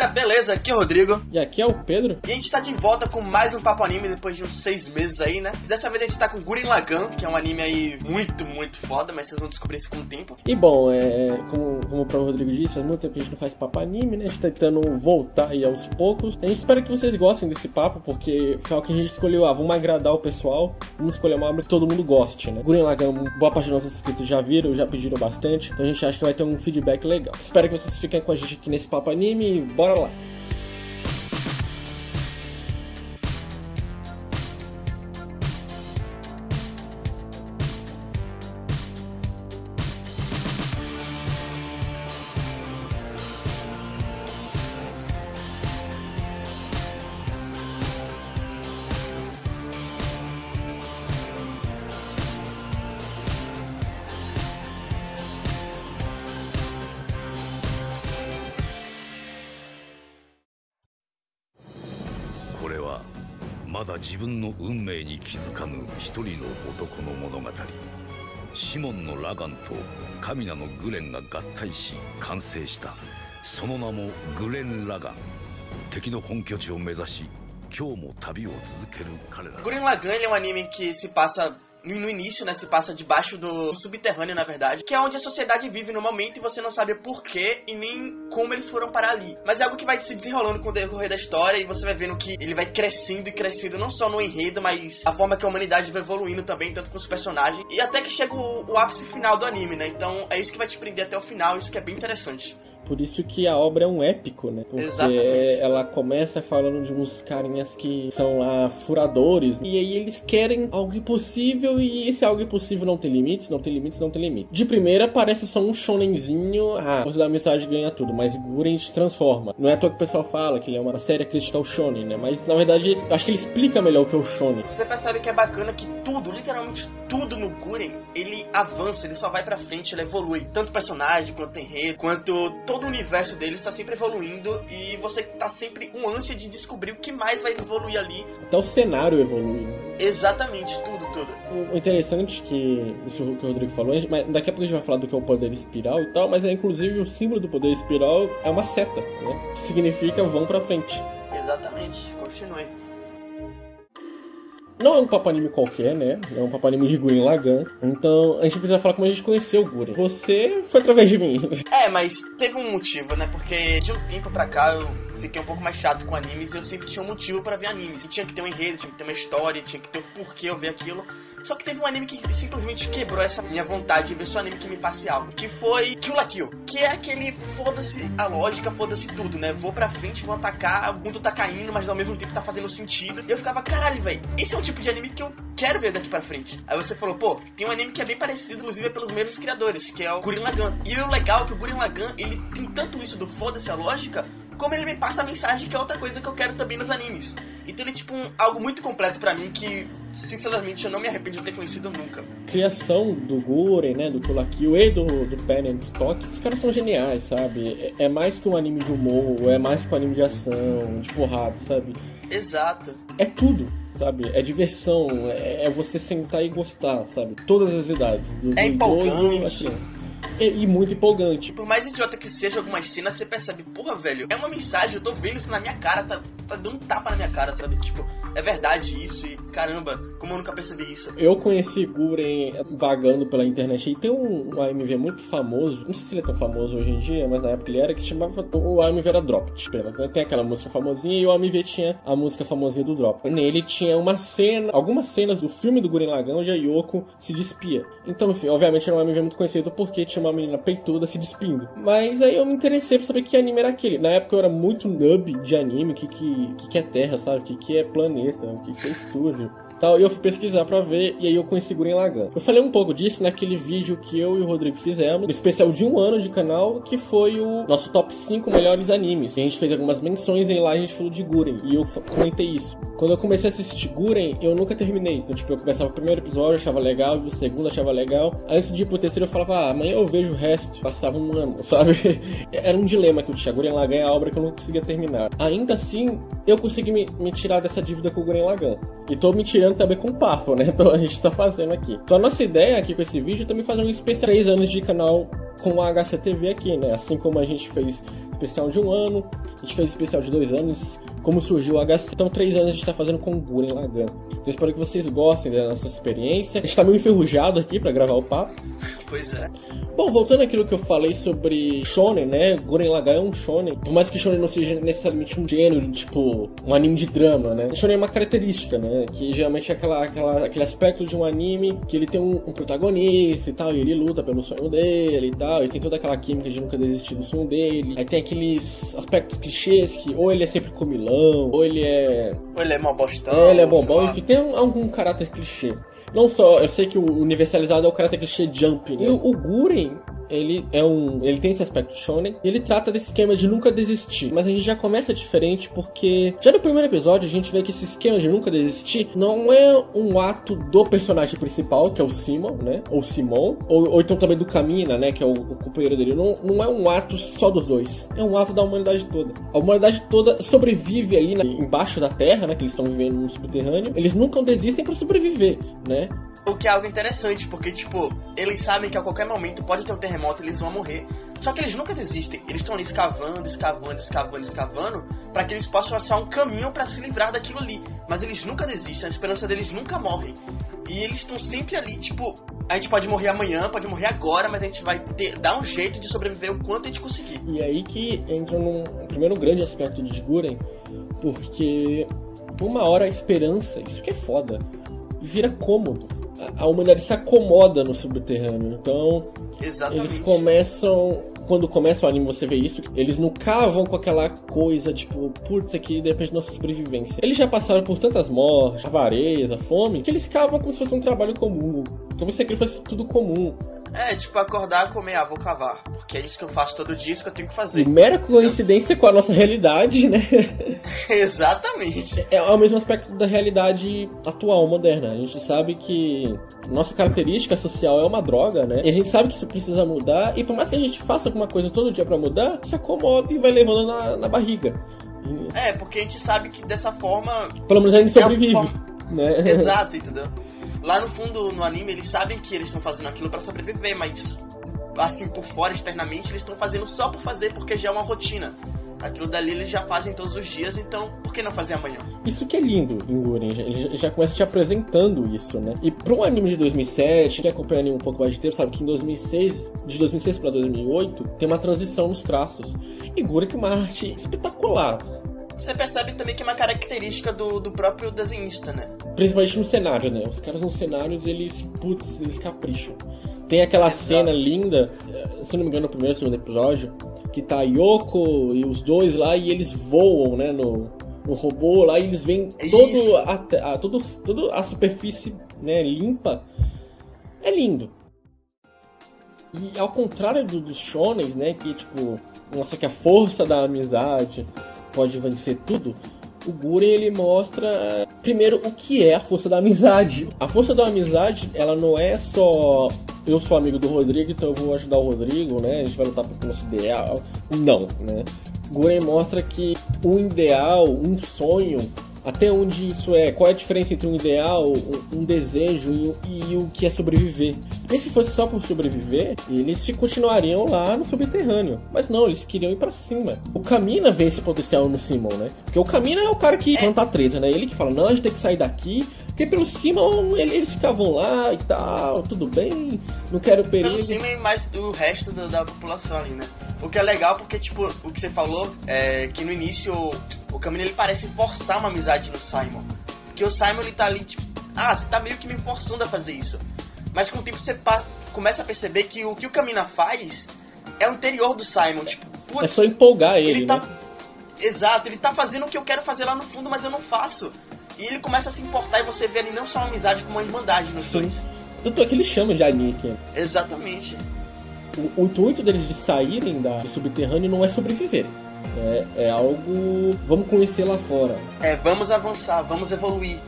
galera, beleza? Aqui é o Rodrigo. E aqui é o Pedro. E a gente tá de volta com mais um Papo Anime depois de uns seis meses aí, né? Dessa vez a gente tá com Gurren Lagann, que é um anime aí muito, muito foda, mas vocês vão descobrir isso com o tempo. E bom, é, como, como o próprio Rodrigo disse, faz muito tempo que a gente não faz Papo Anime, né? A gente tá tentando voltar aí aos poucos. A gente espera que vocês gostem desse papo, porque foi algo que a gente escolheu, ah, vamos agradar o pessoal, vamos escolher uma obra que todo mundo goste, né? Gurren Lagann, boa parte dos nossos inscritos já viram, já pediram bastante, então a gente acha que vai ter um feedback legal. Espero que vocês fiquem com a gente aqui nesse Papo Anime e bora lá! まだ自分の運命に気づかぬ一人の男の物語。シモンのラガンとカミナのグレンが合体し完成した。その名もグレン・ラガン。敵の本拠地を目指し今日も旅を続ける彼ら。Gurren Lagann ele é um anime que se passa no início, né, se passa debaixo do subterrâneo, na verdade, que é onde a sociedade vive no momento e você não sabe porquê e nem como eles foram parar ali. Mas é algo que vai se desenrolando com o decorrer da história e você vai vendo que ele vai crescendo e crescendo não só no enredo, mas a forma que a humanidade vai evoluindo também, tanto com os personagens, e até que chega o, o ápice final do anime, né? Então é isso que vai te prender até o final, isso que é bem interessante. Por isso que a obra é um épico, né? Porque Exatamente. ela começa falando de uns carinhas que são lá furadores. E aí eles querem algo impossível e esse algo impossível não tem limites, não tem limites, não tem limite. De primeira parece só um shonenzinho, ah, você dá a mensagem ganha tudo, mas Guren se transforma. Não é à toa que o pessoal fala que ele é uma série crítica ao shonen, né? Mas na verdade, acho que ele explica melhor o que é o shonen. Você percebe que é bacana que tudo, literalmente tudo no Guren, ele avança, ele só vai pra frente, ele evolui. Tanto personagem, quanto enredo, quanto todo o universo dele está sempre evoluindo e você tá sempre com ânsia de descobrir o que mais vai evoluir ali. Até o cenário evolui. né? Exatamente, tudo, tudo. O interessante que isso que o Rodrigo falou, mas daqui a pouco a gente vai falar do que é o poder espiral e tal, mas é inclusive o símbolo do poder espiral é uma seta, né? Que significa vão pra frente. Exatamente, continue. Não é um papo anime qualquer, né? É um papo anime de Gurren Lagann. Então a gente precisa falar como a gente conheceu o Gurren. Você foi através de mim. É, mas teve um motivo, né? Porque de um tempo pra cá eu fiquei um pouco mais chato com animes e eu sempre tinha um motivo pra ver animes. E tinha que ter um enredo, tinha que ter uma história, tinha que ter o porquê eu ver aquilo. Só que teve um anime que simplesmente quebrou essa minha vontade de ver só anime que me passe algo. Que foi Kill la Kill. Que é aquele foda-se a lógica, foda-se tudo, né? Vou pra frente, vou atacar, o mundo tá caindo, mas ao mesmo tempo tá fazendo sentido. E eu ficava, caralho, velho, esse é um tipo de anime que eu quero ver daqui pra frente. Aí você falou, pô, tem um anime que é bem parecido, inclusive, é pelos mesmos criadores, que é o Gurren Lagann. E o legal é que o Gurren Lagann, ele tem tanto isso do foda-se a lógica, como ele me passa a mensagem que é outra coisa que eu quero também nos animes. Então ele é tipo um, algo muito completo pra mim que, sinceramente, eu não me arrependo de ter conhecido nunca. Criação do Guren, né? Do Kill e do, do Pen and Stock. Os caras são geniais, sabe? É, é mais que um anime de humor, é mais que um anime de ação, de porrada, sabe? Exato. É tudo. Sabe? É diversão, é, é você sentar e gostar, sabe? Todas as idades. Do, É do empolgante. E, muito empolgante. Por mais idiota que seja algumas cenas, você percebe, porra, velho, é uma mensagem, eu tô vendo isso na minha cara, tá, tá dando um tapa na minha cara, sabe? Tipo, é verdade isso e caramba, como eu nunca percebi isso. Eu conheci Guren vagando pela internet e tem um, um AMV muito famoso, não sei se ele é tão famoso hoje em dia, mas na época ele era, que se chamava. O AMV era Dropped apenas, né? Tem aquela música famosinha e o AMV tinha a música famosinha do Drop. Nele tinha uma cena, algumas cenas do filme do Guren Lagann onde a Yoko se despia. Então, enfim, obviamente era um AMV muito conhecido porque tinha uma menina peituda se despindo. Mas aí eu me interessei pra saber que anime era aquele. Na época eu era muito nub de anime, o que, que, que, que é Terra, sabe? O que, que é planeta, o que, que é estúdio tal, e eu fui pesquisar pra ver, e aí eu conheci Gurren Lagann. Eu falei um pouco disso naquele vídeo que eu e o Rodrigo fizemos, no especial de um ano de canal, que foi o nosso top 5 melhores animes. E a gente fez algumas menções e lá a gente falou de Guren, e eu comentei isso. Quando eu comecei a assistir Guren, eu nunca terminei. Então, tipo, eu começava o primeiro episódio, achava legal, o segundo achava legal. Antes de ir pro terceiro, eu falava, ah, amanhã eu vejo o resto. Passava um ano, sabe? Era um dilema que eu tinha. Guren Lagann é a obra que eu não conseguia terminar. Ainda assim, eu consegui me, me tirar dessa dívida com o Guren Lagann. E tô me tirando também com papo, né? Então a gente tá fazendo aqui. Então a nossa ideia aqui com esse vídeo é também fazer um especial 3 anos de canal com a HCTV aqui, né? Assim como a gente fez especial de um ano, a gente fez especial de dois anos, como surgiu o HC. Então, três anos a gente tá fazendo com o Guren Lagan. Então, espero que vocês gostem da nossa experiência. A gente tá meio enferrujado aqui para gravar o papo. Pois é. Bom, voltando àquilo que eu falei sobre Shonen, né? Guren Lagan é um Shonen. Por mais que Shonen não seja necessariamente um gênero, tipo, um anime de drama, né? Shonen é uma característica, né? Que geralmente é aquela, aquela, aquele aspecto de um anime que ele tem um, um protagonista e tal, e ele luta pelo sonho dele e tal, e tem toda aquela química de nunca desistir do sonho dele. Aí tem aqueles aspectos clichês que ou ele é sempre comilão, ou ele é. Ou ele é mó bostão. É, ele é bobão, enfim, tem um- algum caráter clichê. Não só, eu sei que o universalizado é o caráter clichê jump. né? E o, o Guren, ele é um. Ele tem esse aspecto shonen. E ele trata desse esquema de nunca desistir. Mas a gente já começa diferente porque. Já no primeiro episódio a gente vê que esse esquema de nunca desistir não é um ato do personagem principal, que é o Simon, né? Ou Simon. Ou, ou então também do Kamina, né? Que é o, o companheiro dele. Não, não é um ato só dos dois. É um ato da humanidade toda. A humanidade toda sobrevive ali na- embaixo da terra, né? Que eles estão vivendo no subterrâneo. Eles nunca desistem pra sobreviver, né? O que é algo interessante, porque, tipo, eles sabem que a qualquer momento pode ter um terremoto e eles vão morrer. Só que eles nunca desistem. Eles estão ali escavando, escavando, escavando, escavando, para que eles possam achar um caminho para se livrar daquilo ali. Mas eles nunca desistem, a esperança deles nunca morre. E eles estão sempre ali, tipo, a gente pode morrer amanhã, pode morrer agora, mas a gente vai ter, dar um jeito de sobreviver o quanto a gente conseguir. E aí que entra num primeiro grande aspecto de Guren, porque uma hora a esperança, isso que é foda, vira cômodo. A- humanidade se acomoda no subterrâneo. Então, Exatamente. eles começam. Quando começa o anime, você vê isso. Eles não cavam com aquela coisa, tipo, putz, aqui depende da nossa sobrevivência. Eles já passaram por tantas mortes, avareza, fome, que eles cavam como se fosse um trabalho comum. Como se aquilo fosse tudo comum. É, tipo, acordar, comer, ah, vou cavar. Porque é isso que eu faço todo dia, isso que eu tenho que E fazer. mera coincidência com a nossa realidade, né? Exatamente. É o mesmo aspecto da realidade atual, moderna. A gente sabe que nossa característica social é uma droga, né? E a gente sabe que isso precisa mudar. E por mais que a gente faça alguma coisa todo dia pra mudar, se acomoda e vai levando na, na barriga. E, É, porque a gente sabe que dessa forma pelo menos a gente É a sobrevive, forma- né? Exato, entendeu? Lá no fundo, no anime, eles sabem que eles estão fazendo aquilo pra sobreviver, mas assim, por fora, externamente, eles estão fazendo só por fazer, porque já é uma rotina. Aquilo dali eles já fazem todos os dias, então por que não fazer amanhã? Isso que é lindo em Guren, ele já começa te apresentando isso, né? E para um anime de 2007, quem acompanha anime um pouco mais de tempo sabe que em 2006, de 2006 para 2008, tem uma transição nos traços. E Guren tem uma arte espetacular, Você percebe também que é uma característica do, do próprio desenhista, né? principalmente no cenário, né? Os caras nos cenários, eles, putz, eles capricham. Tem aquela Exato. cena linda, eh, se não me engano, no primeiro ou segundo episódio, que tá Yoko e os dois lá e eles voam, né, no, no robô lá e eles veem todo Isso. a, a, todo, toda a superfície né, limpa. É lindo. E ao contrário do, dos shonens, né, que tipo, mostra que a força da amizade pode vencer tudo, o Guren ele mostra primeiro o que é a força da amizade. A força da amizade, ela não é só eu sou amigo do Rodrigo, então eu vou ajudar o Rodrigo, né? A gente vai lutar pelo nosso ideal. Não, né? Guren mostra que um ideal, um sonho, até onde isso é, qual é a diferença entre um ideal, um, desejo e, e o que é sobreviver. Porque se fosse só por sobreviver, eles se continuariam lá no subterrâneo. Mas não, eles queriam ir pra cima. O Kamina vê esse potencial no Simon, né? Porque o Kamina é o cara que planta a treta, né? Ele que fala, não, a gente tem que sair daqui. Porque pelo Simon, ele- eles ficavam lá e tal, tudo bem, não quero perigo. Pelo cima e mais do resto da, da população ali, né? O que é legal porque, tipo, o que você falou é que no início o, o Camino ele parece forçar uma amizade no Simon. Porque o Simon ele tá ali, tipo, ah, você tá meio que me forçando a fazer isso. Mas com o tempo você começa a perceber que o que o Camina faz é o interior do Simon. Tipo, putz, É só empolgar ele, ele tá. né? Exato, ele tá fazendo o que eu quero fazer lá no fundo, mas eu não faço. E ele começa a se importar e você vê ali não só uma amizade, como uma irmandade nos Sim. dois. Tanto é que ele chama de Aniki. Exatamente. O, o intuito deles de saírem da, do subterrâneo não é sobreviver. É, é algo. Vamos conhecer lá fora. É, vamos avançar, vamos evoluir.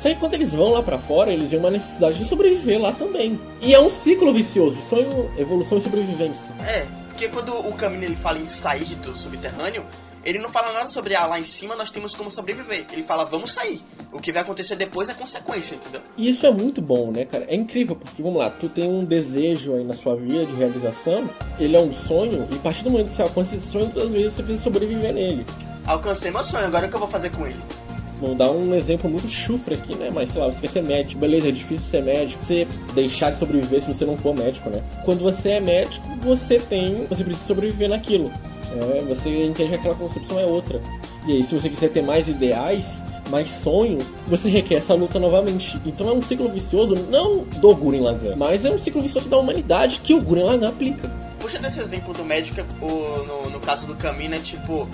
Só que quando eles vão lá pra fora, eles veem uma necessidade de sobreviver lá também. E é um ciclo vicioso: sonho, evolução e sobrevivência. É, porque quando o Camino ele fala em sair do subterrâneo, Ele não fala nada sobre, ah, lá em cima nós temos como sobreviver. Ele fala, vamos sair. O que vai acontecer depois é consequência, entendeu? E isso é muito bom, né, cara? É incrível, porque, vamos lá, tu tem um desejo aí na sua vida de realização, ele é um sonho, e a partir do momento que você alcança esse sonho, às vezes você precisa sobreviver nele. Alcancei meu sonho, agora o que eu vou fazer com ele? Vou dar um exemplo muito chufre aqui, né? Mas sei lá, você quer ser médico, beleza, é difícil ser médico, você deixar de sobreviver se você não for médico, né? Quando você é médico, você tem. Você precisa sobreviver naquilo. É, você entende que aquela concepção é outra. E aí, se você quiser ter mais ideais, mais sonhos, você requer essa luta novamente. Então é um ciclo vicioso, não do Guren Lagann, mas é um ciclo vicioso da humanidade que o Guren Lagann aplica. Puxa desse exemplo do médico, o, no, no caso do caminho, é tipo,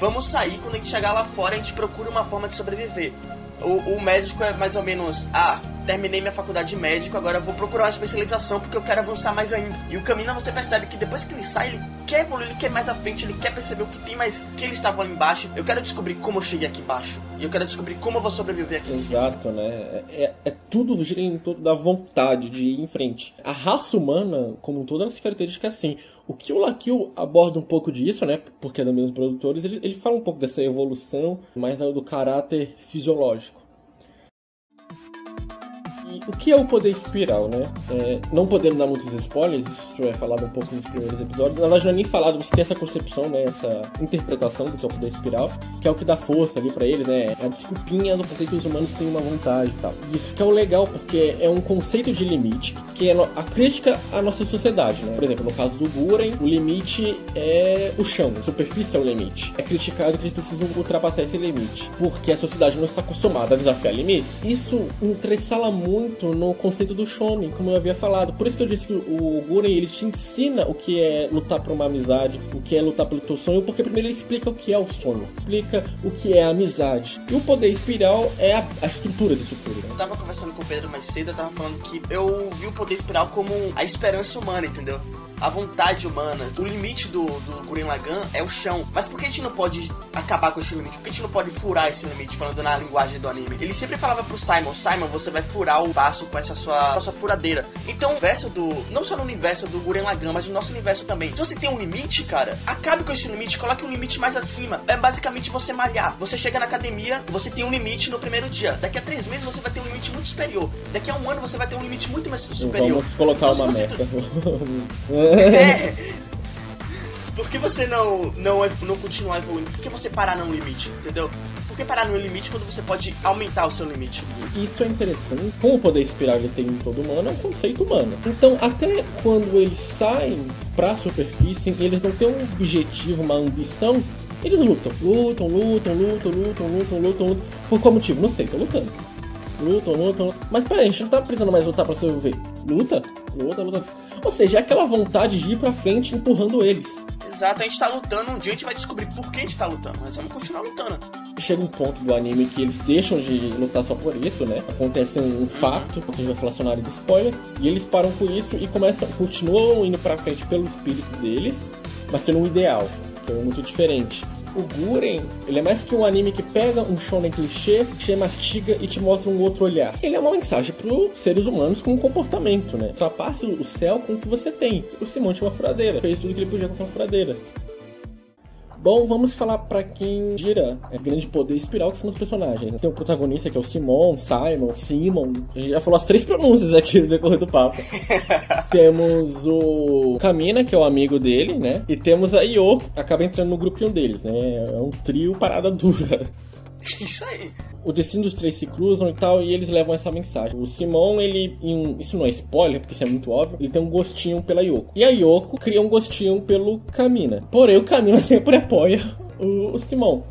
vamos sair, quando a gente chegar lá fora, a gente procura uma forma de sobreviver. O, o, médico é mais ou menos, ah, terminei minha faculdade de médico, agora vou procurar uma especialização porque eu quero avançar mais ainda. E o caminho você percebe que depois que ele sai, ele quer evoluir, ele quer mais à frente, ele quer perceber o que tem mais, que ele estava lá embaixo. Eu quero descobrir como eu cheguei aqui embaixo. E eu quero descobrir como eu vou sobreviver aqui Exato, né? É, é, é tudo gira em torno da vontade de ir em frente. A raça humana, como todo, ela se caracteriza assim. O que o Lakill aborda um pouco disso, né? Porque é dos mesmos produtores, ele, ele fala um pouco dessa evolução, mais do caráter fisiológico o que é o poder espiral, né? É, não podemos dar muitos spoilers, isso é falado um pouco nos primeiros episódios. Na verdade, não é nem falado, você tem essa concepção, né? Essa interpretação do que é o poder espiral, que é o que dá força ali para eles, né? É a desculpinha do porquê que os humanos têm uma vontade e tal. Isso que é o legal, porque é um conceito de limite, que é a crítica à nossa sociedade, né? Por exemplo, no caso do Guren, o limite é o chão, a superfície é o limite. É criticado que eles precisam ultrapassar esse limite, porque a sociedade não está acostumada a desafiar limites. Isso entressala muito muito no conceito do shonen, como eu havia falado. Por isso que eu disse que o Guren ele te ensina o que é lutar por uma amizade, o que é lutar pelo teu sonho, porque primeiro ele explica o que é o sonho, explica o que é a amizade. E o poder espiral é a, a estrutura disso tudo. Eu tava conversando com o Pedro mais cedo, eu tava falando que eu vi o poder espiral como a esperança humana, entendeu? A vontade humana. O limite do, do Gurren Lagann é o chão. Mas por que a gente não pode acabar com esse limite? Por que a gente não pode furar esse limite, falando na linguagem do anime? Ele sempre falava pro Simon, Simon, você vai furar o passo com essa sua, com sua furadeira. Então, o universo do... Não só no universo do Gurren Lagann, mas no nosso universo também. Se você tem um limite, cara, acabe com esse limite, coloque um limite mais acima. É basicamente você malhar. Você chega na academia, você tem um limite no primeiro dia. Daqui a três meses você vai ter um limite muito superior. Daqui a um ano você vai ter um limite muito mais superior. Vamos colocar então, uma meta. Tu... é. Por que você não, não, não continuar evoluindo? Por que você parar num limite, entendeu? Por que parar num limite quando você pode aumentar o seu limite? Isso é interessante. Como o poder espiral ele tem em todo humano, é um conceito humano. Então, até quando eles saem pra superfície, eles não têm um objetivo, uma ambição, eles lutam. Lutam, lutam, lutam, lutam, lutam, lutam, lutam. Por qual motivo? Não sei, tô lutando. Lutam, lutam, lutam. Mas peraí, a gente não tá precisando mais lutar pra sobreviver. Luta, luta, luta. Ou seja, é aquela vontade de ir pra frente empurrando eles. Exato, a gente tá lutando, um dia a gente vai descobrir por que a gente tá lutando, mas vamos continuar lutando. Chega um ponto do anime que eles deixam de lutar só por isso, né? Acontece um fato, porque a gente vai falar de spoiler, e eles param com isso e começam, continuam indo pra frente pelo espírito deles, mas tendo um ideal, que é muito diferente. O Guren, ele é mais que um anime que pega um shonen clichê, te mastiga e te mostra um outro olhar. Ele é uma mensagem para os seres humanos com um comportamento, né? Ultrapasse o céu com o que você tem. O Simão tinha uma furadeira, fez tudo que ele podia com aquela furadeira. Bom, vamos falar para quem gira é grande poder espiral, que são os personagens. Tem o protagonista que é o Simon, Simon, Simon. A gente já falou as três pronúncias aqui no decorrer do papo. temos o Kamina, que é o amigo dele, né? E temos a Yoko, que acaba entrando no grupinho deles, né? É um trio parada dura. Isso aí. O destino dos três se cruzam e tal, e eles levam essa mensagem. O Simon, ele. Em, isso não é spoiler, porque isso é muito óbvio. Ele tem um gostinho pela Yoko. E a Yoko cria um gostinho pelo Kamina. Porém, o Kamina sempre apoia o, o Simon.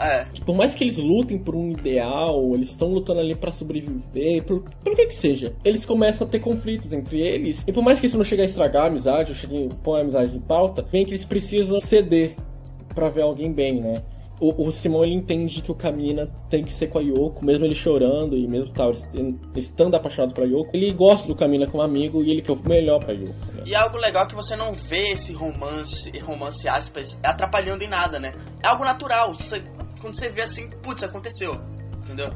É. Por mais que eles lutem por um ideal, eles estão lutando ali para sobreviver, por, pelo que que seja, eles começam a ter conflitos entre eles. E por mais que isso não chegue a estragar a amizade, ou chegue a pôr a amizade em pauta, vem que eles precisam ceder para ver alguém bem, né? O, o Simão ele entende que o Kamina tem que ser com a Yoko, mesmo ele chorando e mesmo tal, estando apaixonado pela Yoko, ele gosta do Kamina como amigo e ele quer o melhor pra Yoko. Né? E algo legal é que você não vê esse romance, romance aspas, atrapalhando em nada, né? É algo natural. Você, quando você vê assim, putz, aconteceu. Entendeu?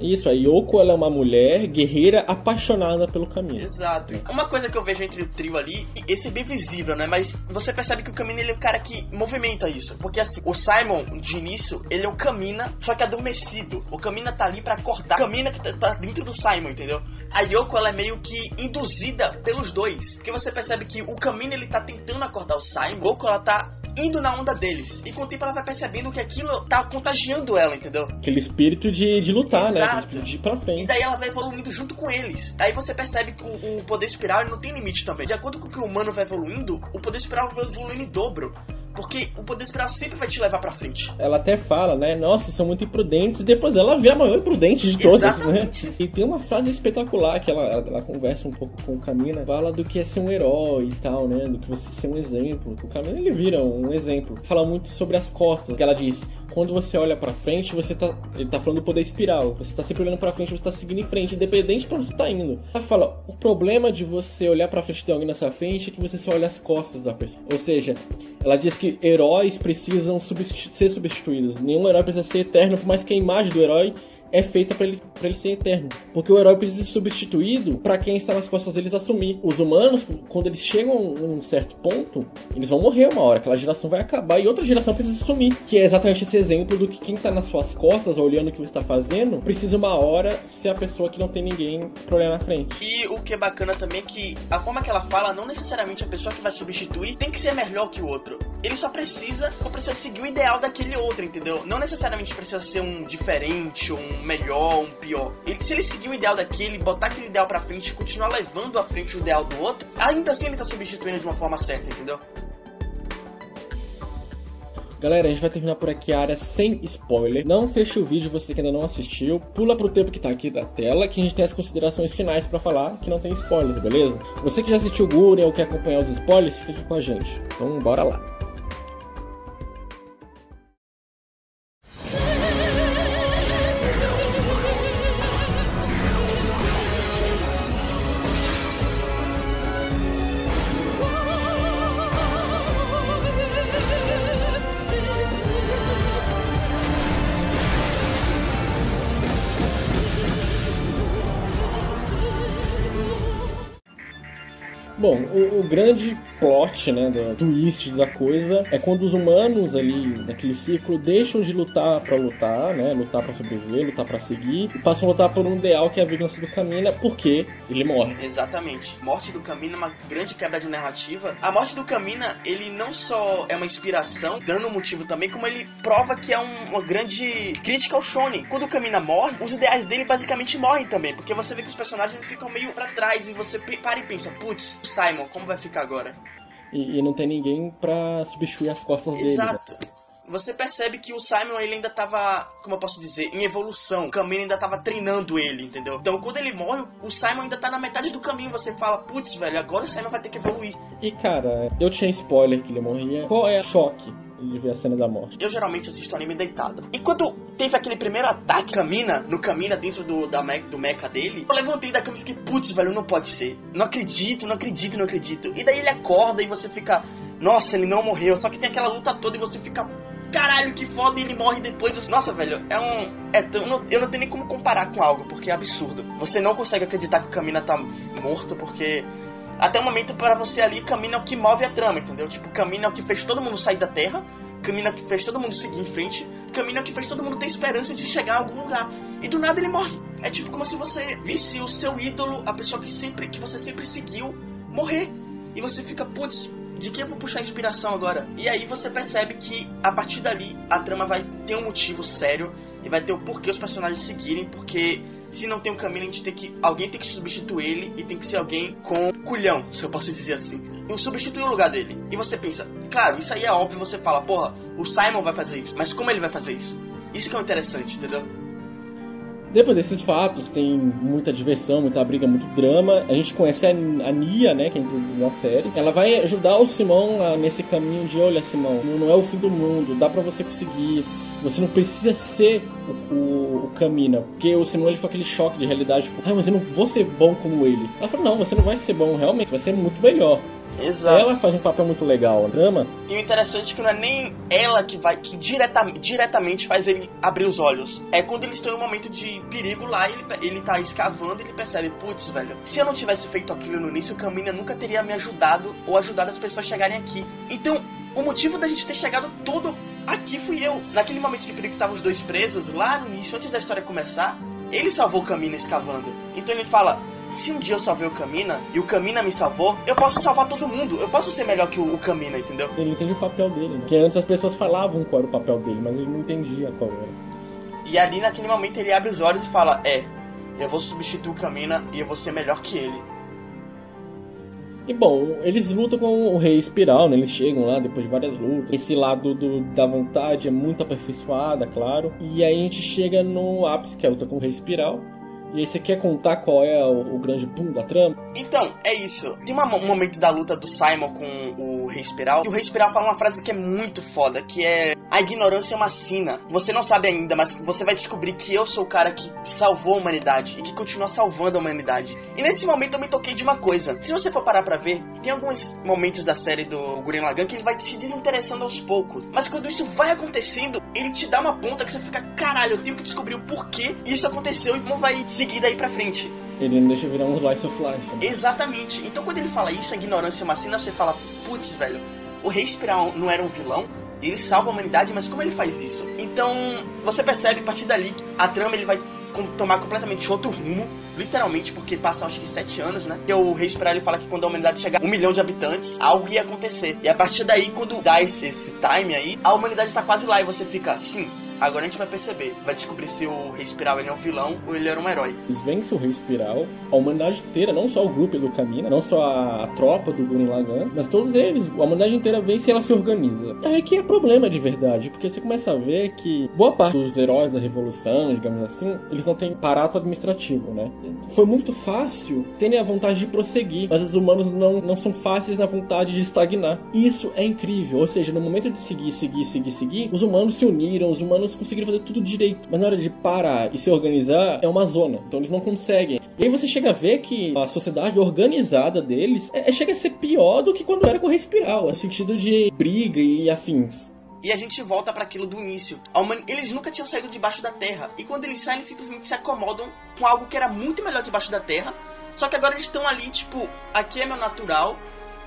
Isso, a Yoko ela é uma mulher guerreira apaixonada pelo caminho. Exato. Uma coisa que eu vejo entre o trio ali, esse é bem visível, né? Mas você percebe que o Camina ele é o cara que movimenta isso. Porque assim, o Simon, de início, ele é o Camina, só que adormecido. O Camina tá ali para acordar. O Camina que tá, tá dentro do Simon, entendeu? A Yoko, ela é meio que induzida pelos dois. Porque você percebe que o Camina ele tá tentando acordar o Simon. A Yoko, ela tá indo na onda deles. E com o tempo ela vai percebendo que aquilo tá contagiando ela, entendeu? Aquele espírito de, de lutar, né? Exato. De ir pra frente. E daí ela vai evoluindo junto com eles. Aí você percebe que o, o poder espiral não tem limite também. De acordo com o que o humano vai evoluindo, o poder espiral vai evoluindo em dobro. Porque o poder espiral sempre vai te levar pra frente. Ela até fala, né? Nossa, são muito imprudentes. E depois ela vê a maior imprudente de todas, Exatamente. né? E tem uma frase espetacular que ela, ela conversa um pouco com o Camina. Fala do que é ser um herói e tal, né? Do que você ser um exemplo. O Camina, ele vira um exemplo. Fala muito sobre as costas. Que ela diz, quando você olha pra frente, você tá... Ele tá falando do poder espiral. Você tá sempre olhando pra frente, você tá seguindo em frente, independente pra onde você tá indo. Ela fala, o problema de você olhar pra frente de alguém na sua frente é que você só olha as costas da pessoa. Ou seja, ela diz que heróis precisam substitu ser substituídos. Nenhum herói precisa ser eterno, por mais que a imagem do herói é feita para ele, ele ser eterno. Porque o herói precisa ser substituído para quem está nas costas deles assumir. Os humanos, quando eles chegam em um certo ponto, eles vão morrer uma hora. Aquela geração vai acabar e outra geração precisa assumir. Que é exatamente esse exemplo do que quem está nas suas costas, olhando o que você está fazendo, precisa uma hora ser a pessoa que não tem ninguém pra olhar na frente. E o que é bacana também é que a forma que ela fala, não necessariamente a pessoa que vai substituir tem que ser melhor que o outro. Ele só precisa, só precisa seguir o ideal daquele outro, entendeu? Não necessariamente precisa ser um diferente um melhor, um pior. Ele, se ele seguir o ideal daquele, botar aquele ideal pra frente e continuar levando à frente o ideal do outro, ainda assim ele tá substituindo de uma forma certa, entendeu? Galera, a gente vai terminar por aqui a área sem spoiler. Não feche o vídeo você que ainda não assistiu. Pula pro tempo que tá aqui da tela, que a gente tem as considerações finais pra falar que não tem spoiler, beleza? Você que já assistiu o Gurren ou quer acompanhar os spoilers, fique com a gente. Então bora lá. Bom, o, o grande plot, né, do twist da coisa é quando os humanos ali naquele círculo deixam de lutar pra lutar, né, lutar pra sobreviver, lutar pra seguir, e passam a lutar por um ideal que é a vingança do Camina, porque ele morre. Exatamente. Morte do Camina é uma grande quebra de narrativa. A morte do Camina, ele não só é uma inspiração, dando um motivo também, como ele prova que é um- uma grande crítica ao Shonen. Quando o Camina morre, os ideais dele basicamente morrem também, porque você vê que os personagens ficam meio pra trás e você para e pensa, putz, Simon, como vai ficar agora? E, e não tem ninguém pra substituir as costas dele. né? Exato. Você percebe que o Simon ele ainda tava, como eu posso dizer, em evolução. O Camino ainda tava treinando ele, entendeu? Então quando ele morre, o Simon ainda tá na metade do caminho. Você fala, putz, velho, agora o Simon vai ter que evoluir. E cara, eu tinha spoiler que ele morria. Qual é o choque de ver a cena da morte? Eu geralmente assisto anime deitado. E quando teve aquele primeiro ataque Camina, no Camina dentro do, da me do mecha dele, eu levantei da cama e fiquei, putz, velho, não pode ser. Não acredito, não acredito, não acredito. E daí ele acorda e você fica, nossa, ele não morreu. Só que tem aquela luta toda e você fica, caralho, que foda, e ele morre depois. Nossa, velho, é um. É tão, eu não- eu não tenho nem como comparar com algo, porque é absurdo. Você não consegue acreditar que o Camina tá morto, porque até o momento para você ali, Camino é o que move a trama, entendeu? Tipo, Camino é o que fez todo mundo sair da Terra, Camino é o que fez todo mundo seguir em frente, Camino é o que fez todo mundo ter esperança de chegar a algum lugar. E do nada ele morre. É tipo como se você visse o seu ídolo, a pessoa que sempre que você sempre seguiu, morrer. E você fica, putz, de que eu vou puxar inspiração agora? E aí você percebe que a partir dali a trama vai ter um motivo sério e vai ter o porquê os personagens seguirem, porque se não tem um caminho, a gente tem que. Alguém tem que substituir ele e tem que ser alguém com culhão, se eu posso dizer assim. E substituir o lugar dele. E você pensa, claro, isso aí é óbvio, você fala, porra, o Simon vai fazer isso. Mas como ele vai fazer isso? Isso que é o interessante, entendeu? Depois desses fatos, tem muita diversão, muita briga, muito drama. A gente conhece a, Nia, né, que é introduzida na série. Ela vai ajudar o Simão nesse caminho de, olha, Simão, não, é o fim do mundo, dá pra você conseguir. Você não precisa ser o, o, o Camina. Porque o Simão ele foi aquele choque de realidade, tipo, ah, mas eu não vou ser bom como ele. Ela falou, não, você não vai ser bom realmente, você vai ser muito melhor. Exato. Ela faz um papel muito legal na trama. E o interessante é que não é nem ela que vai, que direta, diretamente faz ele abrir os olhos. É quando eles estão em um momento de perigo lá, ele, ele tá escavando e ele percebe, putz, velho, se eu não tivesse feito aquilo no início, o Caminha nunca teria me ajudado ou ajudado as pessoas a chegarem aqui. Então, o motivo da gente ter chegado todo aqui fui eu. Naquele momento de perigo que estavam os dois presos, lá no início, antes da história começar, ele salvou o Camina escavando. Então ele fala: se um dia eu salvei o Camina e o Camina me salvou, eu posso salvar todo mundo. Eu posso ser melhor que o, o Camina, entendeu? Ele entende o papel dele, né? Porque antes as pessoas falavam qual era o papel dele, mas ele não entendia qual era. E ali naquele momento ele abre os olhos e fala: É, eu vou substituir o Camina e eu vou ser melhor que ele. E bom, eles lutam com o Rei Espiral, né? Eles chegam lá depois de várias lutas. Esse lado do, da vontade é muito aperfeiçoada, claro. E aí a gente chega no ápice, que é a luta com o Rei Espiral. E aí você quer contar qual é o, o grande boom da trama? Então, é isso. Tem uma, um momento da luta do Simon com o Rei Espiral, que o Rei Espiral fala uma frase que é muito foda, que é a ignorância é uma sina. Você não sabe ainda, mas você vai descobrir que eu sou o cara que salvou a humanidade e que continua salvando a humanidade. E nesse momento eu me toquei de uma coisa. Se você for parar pra ver, tem alguns momentos da série do Gurren Lagann que ele vai se desinteressando aos poucos. Mas quando isso vai acontecendo, ele te dá uma ponta que você fica, caralho, eu tenho que descobrir o porquê isso aconteceu e como vai seguir daí pra frente. Ele não deixa virar um slice of life. Né? Exatamente. Então quando ele fala isso, a ignorância é uma sina, você fala, putz, velho, o Rei Espiral não era um vilão, ele salva a humanidade, mas como ele faz isso? Então, você percebe a partir dali que a trama ele vai tomar completamente outro rumo, literalmente, porque passam acho que sete anos, né? Que o Rei Esperar ele fala que quando a humanidade chegar a um milhão de habitantes, algo ia acontecer. E a partir daí, quando dá esse, esse time aí, a humanidade tá quase lá e você fica, sim, Agora a gente vai perceber, vai descobrir se o Rei Espiral ele é um vilão ou ele era um herói. Eles vencem o Rei Espiral, a humanidade inteira, não só o grupo do Camina, não só a, a tropa do Gurren Lagann, mas todos eles, a humanidade inteira vence e ela se organiza. É aí que é problema de verdade, porque você começa a ver que boa parte dos heróis da Revolução, digamos assim, eles não têm aparato administrativo, né? Foi muito fácil terem a vontade de prosseguir, mas os humanos não, não são fáceis na vontade de estagnar. Isso é incrível, ou seja, no momento de seguir, seguir, seguir, seguir, os humanos se uniram, os humanos conseguiram fazer tudo direito. Mas na hora de parar e se organizar, é uma zona. Então eles não conseguem. E aí você chega a ver que a sociedade organizada deles é, é chega a ser pior do que quando era com Respiral, no sentido de briga e afins. E a gente volta para aquilo do início. Eles nunca tinham saído debaixo da terra. E quando eles saem, eles simplesmente se acomodam com algo que era muito melhor debaixo da terra. Só que agora eles estão ali, tipo, aqui é meu natural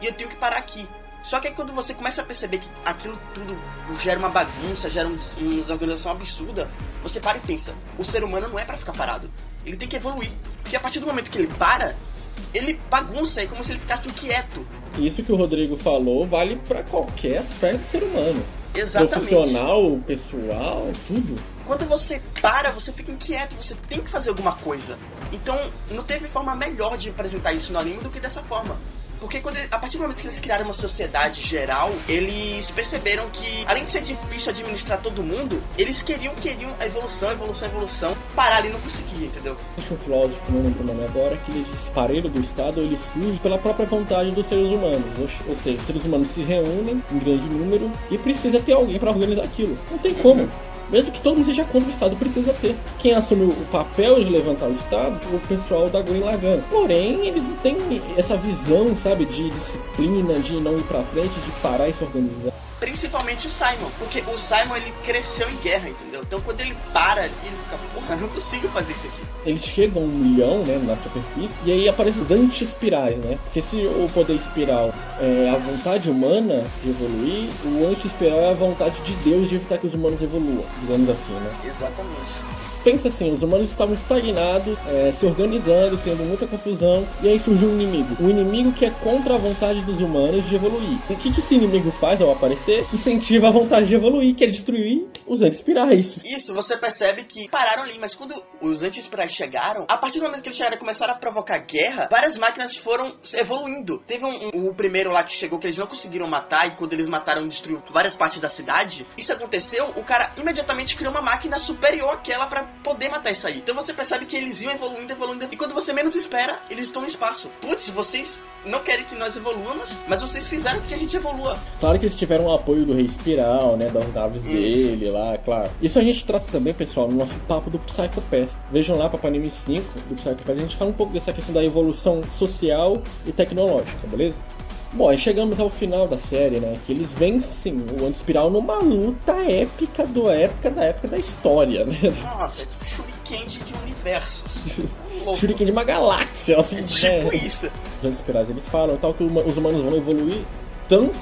e eu tenho que parar aqui. Só que aí quando você começa a perceber que aquilo tudo gera uma bagunça, gera uma desorganização absurda, você para e pensa, o ser humano não é para ficar parado. Ele tem que evoluir. Porque a partir do momento que ele para, ele bagunça, é como se ele ficasse inquieto. Isso que o Rodrigo falou vale para qualquer aspecto do ser humano. Exatamente. Profissional, pessoal, tudo. Quando você para, você fica inquieto, você tem que fazer alguma coisa. Então, não teve forma melhor de apresentar isso no anime do que dessa forma. Porque quando, a partir do momento que eles criaram uma sociedade geral, eles perceberam que, além de ser difícil administrar todo mundo, eles queriam, queriam a evolução, evolução, evolução. Parar ali não conseguia, entendeu? Existe um filósofo, não lembro o nome agora, que ele diz: parelho do Estado ele surge pela própria vontade dos seres humanos. Ou, seja, os seres humanos se reúnem em grande número e precisa ter alguém para organizar aquilo. Não tem como. Mesmo que todo mundo seja contra o Estado, precisa ter. Quem assumiu o papel de levantar o Estado o pessoal da Gurren Lagann. Porém, eles não têm essa visão, sabe, de disciplina, de não ir pra frente, de parar e se organizar principalmente o Simon, porque o Simon ele cresceu em guerra, entendeu? Então quando ele para ali, ele fica, porra, não consigo fazer isso aqui. Eles chegam um milhão, né, na superfície, e aí aparecem os anti-espirais, né? Porque se o poder espiral é a vontade humana de evoluir, o anti-espiral é a vontade de Deus de evitar que os humanos evoluam, digamos assim, né? Exatamente pensa assim, os humanos estavam estagnados, é, se organizando, tendo muita confusão, e aí surgiu um inimigo. Um inimigo que é contra a vontade dos humanos de evoluir. O que, que esse inimigo faz ao aparecer? Incentiva a vontade de evoluir, que é destruir os anti-espirais. Isso, você percebe que pararam ali, mas quando os anti-espirais chegaram, a partir do momento que eles chegaram e começaram a provocar guerra, várias máquinas foram evoluindo. Teve um, um, o primeiro lá que chegou que eles não conseguiram matar, e quando eles mataram, destruiu várias partes da cidade. Isso aconteceu, o cara imediatamente criou uma máquina superior àquela para poder matar isso aí. Então você percebe que eles iam evoluindo, evoluindo, e quando você menos espera, eles estão no espaço. Putz, vocês não querem que nós evoluamos, mas vocês fizeram que a gente evolua. Claro que eles tiveram o apoio do Rei Espiral, né, das naves Isso. dele lá, claro. Isso a gente trata também, pessoal, no nosso papo do Psycho Pass. Vejam lá, para Anime 5 do Psycho Pass, a gente fala um pouco dessa questão da evolução social e tecnológica, beleza? Bom, aí chegamos ao final da série, né? Que eles vencem o Antispiral numa luta épica do época da época da história, né? Nossa, é tipo shuriken de universos. shuriken de uma galáxia, assim, é tipo né? isso. Os Antispirais, eles falam tal que os humanos vão evoluir tanto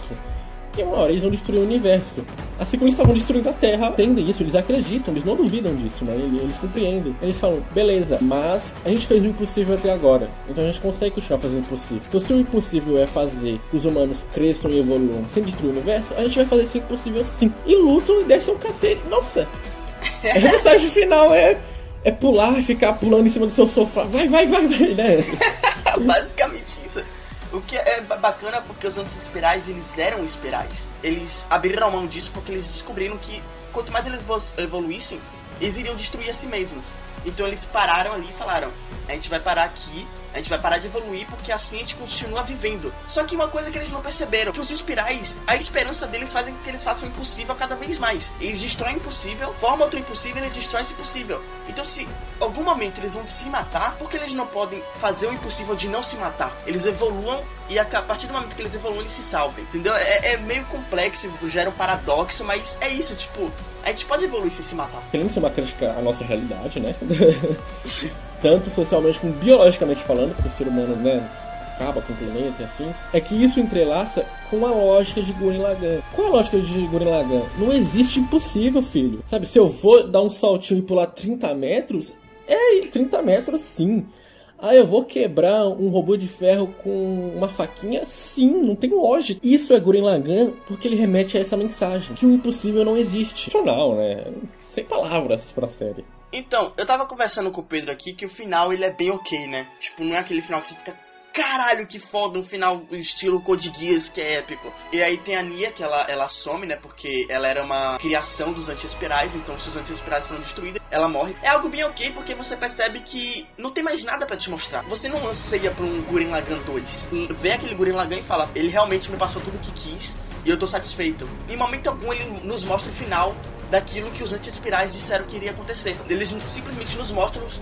que uma hora eles vão destruir o universo. Assim como eles estavam destruindo a Terra, entendem isso, eles acreditam, eles não duvidam disso, né? Eles compreendem. Eles falam, beleza, mas a gente fez o impossível até agora. Então a gente consegue continuar fazendo o impossível. Então se o impossível é fazer que os humanos cresçam e evoluam sem destruir o universo, a gente vai fazer esse impossível sim. E lutam e descem um cacete. Nossa! A mensagem final é é pular, ficar pulando em cima do seu sofá. Vai, vai, vai, vai, né? Basicamente isso. O que é bacana porque os anti-espirais, eles eram espirais. Eles abriram mão disso porque eles descobriram que quanto mais eles evoluíssem, eles iriam destruir a si mesmos. Então eles pararam ali e falaram: a gente vai parar aqui a gente vai parar de evoluir porque assim a gente continua vivendo. Só que uma coisa que eles não perceberam, que os espirais, a esperança deles fazem com que eles façam o impossível cada vez mais. Eles destroem o impossível, formam outro impossível e destroem esse impossível. Então se algum momento eles vão se matar, porque eles não podem fazer o impossível de não se matar. Eles evoluam e a partir do momento que eles evoluem, eles se salvem. Entendeu? É, é meio complexo, gera um paradoxo, mas é isso, tipo, a gente pode evoluir sem se matar. Querendo ser uma crítica à nossa realidade, né? tanto socialmente como biologicamente falando, porque o ser humano, né, acaba com o planeta e afins, é que isso entrelaça com a lógica de Gurren Lagann. Qual a lógica de Gurren Lagann? Não existe impossível, filho. Sabe, se eu vou dar um saltinho e pular 30 metros, é 30 metros sim. Ah, eu vou quebrar um robô de ferro com uma faquinha? Sim, não tem lógica. Isso é Gurren Lagann porque ele remete a essa mensagem, que o impossível não existe. Funcional, né? Sem palavras pra série. Então, eu tava conversando com o Pedro aqui que o final ele é bem ok, né? Tipo, não é aquele final que você fica. Caralho, que foda, um final estilo Code Geass, que é épico. E aí tem a Nia, que ela, ela some, né? Porque ela era uma criação dos anti-espirais, então se os anti-espirais foram destruídos, ela morre. É algo bem ok, porque você percebe que não tem mais nada para te mostrar. Você não anseia pra um Gurren Lagann 2. Vê aquele Gurren Lagann e fala, ele realmente me passou tudo o que quis, e eu tô satisfeito. Em momento algum ele nos mostra o final daquilo que os anti-espirais disseram que iria acontecer. Eles simplesmente nos mostram os,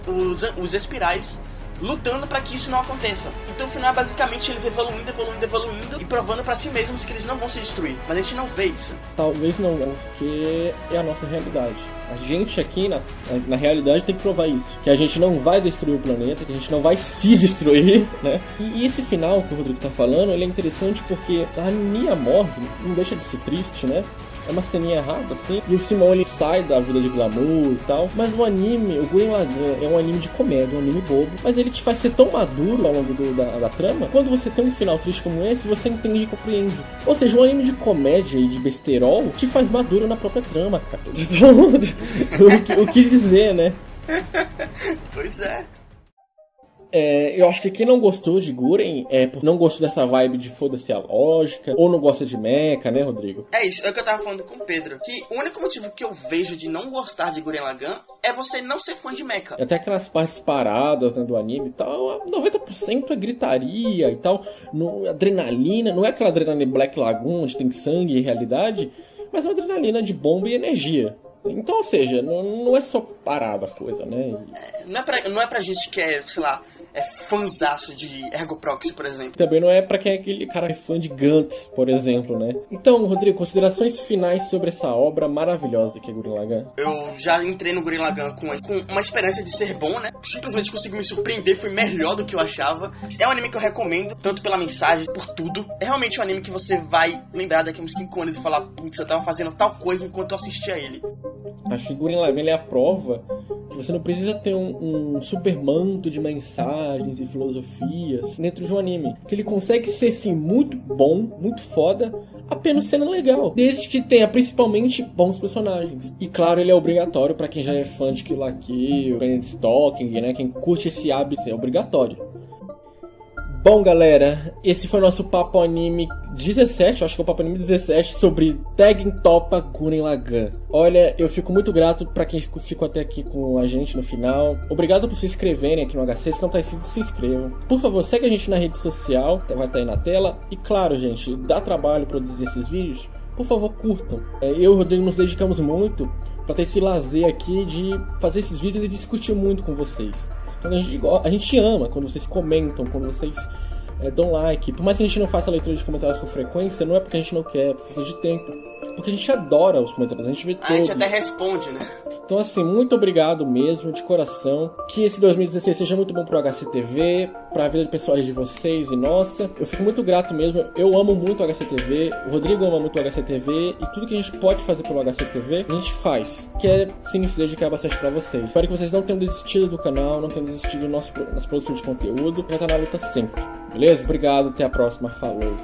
os espirais lutando para que isso não aconteça. Então o final é basicamente eles evoluindo, evoluindo, evoluindo e provando para si mesmos que eles não vão se destruir. Mas a gente não vê isso. Talvez não, porque é a nossa realidade. A gente aqui na, na realidade tem que provar isso. Que a gente não vai destruir o planeta, que a gente não vai se destruir, né? E esse final que o Rodrigo tá falando, ele é interessante porque a minha morte não deixa de ser triste, né? É uma ceninha errada, assim. E o Simon ele sai da vida de glamour e tal. Mas o anime, o Gurren Lagann, é um anime de comédia, um anime bobo. Mas ele te faz ser tão maduro ao longo do, da, da, trama. Quando você tem um final triste como esse, você entende e compreende. Ou seja, um anime de comédia e de besterol te faz maduro na própria trama, cara. Então, o, que, o que dizer, né? pois é. É, eu acho que quem não gostou de Guren é por não gostou dessa vibe de foda-se a lógica, ou não gosta de mecha, né, Rodrigo? É isso, é o que eu tava falando com o Pedro. Que o único motivo que eu vejo de não gostar de Guren Lagann é você não ser fã de mecha. Até aquelas partes paradas né, do anime e tal, 90% é gritaria e tal, no, adrenalina, não é aquela adrenalina Black Lagoon, onde tem sangue e realidade, mas é uma adrenalina de bomba e energia. Então, ou seja, não, não é só parada a coisa, né? É, não, é pra, não é pra gente que é, sei lá, é fãzaço de Ergo Proxy, por exemplo. Também não é pra quem é aquele cara fã de Gantz, por exemplo, né? Então, Rodrigo, considerações finais sobre essa obra maravilhosa que é Gurren Lagann. Eu já entrei no Gurren Lagann com, com uma esperança de ser bom, né? Simplesmente consegui me surpreender, foi melhor do que eu achava. É um anime que eu recomendo, tanto pela mensagem, por tudo. É realmente um anime que você vai lembrar daqui a uns 5 anos e falar, putz, eu tava fazendo tal coisa enquanto eu assistia ele. Acho que Gurren Lagann é a prova que você não precisa ter um, um super manto de mensagens e filosofias dentro de um anime. Que ele consegue ser, sim, muito bom, muito foda, apenas sendo legal. Desde que tenha, principalmente, bons personagens. E claro, ele é obrigatório para quem já é fã de Kill la Kill, Stalking, né? Quem curte esse hábito, é obrigatório. Bom, galera, esse foi o nosso Papo Anime 17, acho que é o Papo Anime 17, sobre Tagging Topa Guren Lagan. Olha, eu fico muito grato para quem ficou até aqui com a gente no final. Obrigado por se inscreverem aqui no HC, se não tá inscrito, se inscrevam. Por favor, segue a gente na rede social, vai estar tá aí na tela. E claro, gente, dá trabalho produzir esses vídeos, por favor, curtam. É, eu e o Rodrigo nos dedicamos muito para ter esse lazer aqui de fazer esses vídeos e discutir muito com vocês. Então a gente, a gente ama quando vocês comentam, quando vocês é, dão like. Por mais que a gente não faça leitura de comentários com frequência, não é porque a gente não quer, é por falta de tempo. Porque a gente adora os comentários, a gente vê todos. A gente até responde, né? Então, assim, muito obrigado mesmo, de coração. Que esse 2016 seja muito bom pro HCTV, pra vida de pessoais de vocês e nossa. Eu fico muito grato mesmo. Eu amo muito o HCTV, o Rodrigo ama muito o HCTV e tudo que a gente pode fazer pelo HCTV, a gente faz. Que é, sim, se dedicar bastante pra vocês. Espero que vocês não tenham desistido do canal, não tenham desistido do nosso, nossa produção de conteúdo. Vai estar na luta sempre. Beleza? Obrigado, até a próxima. Falou.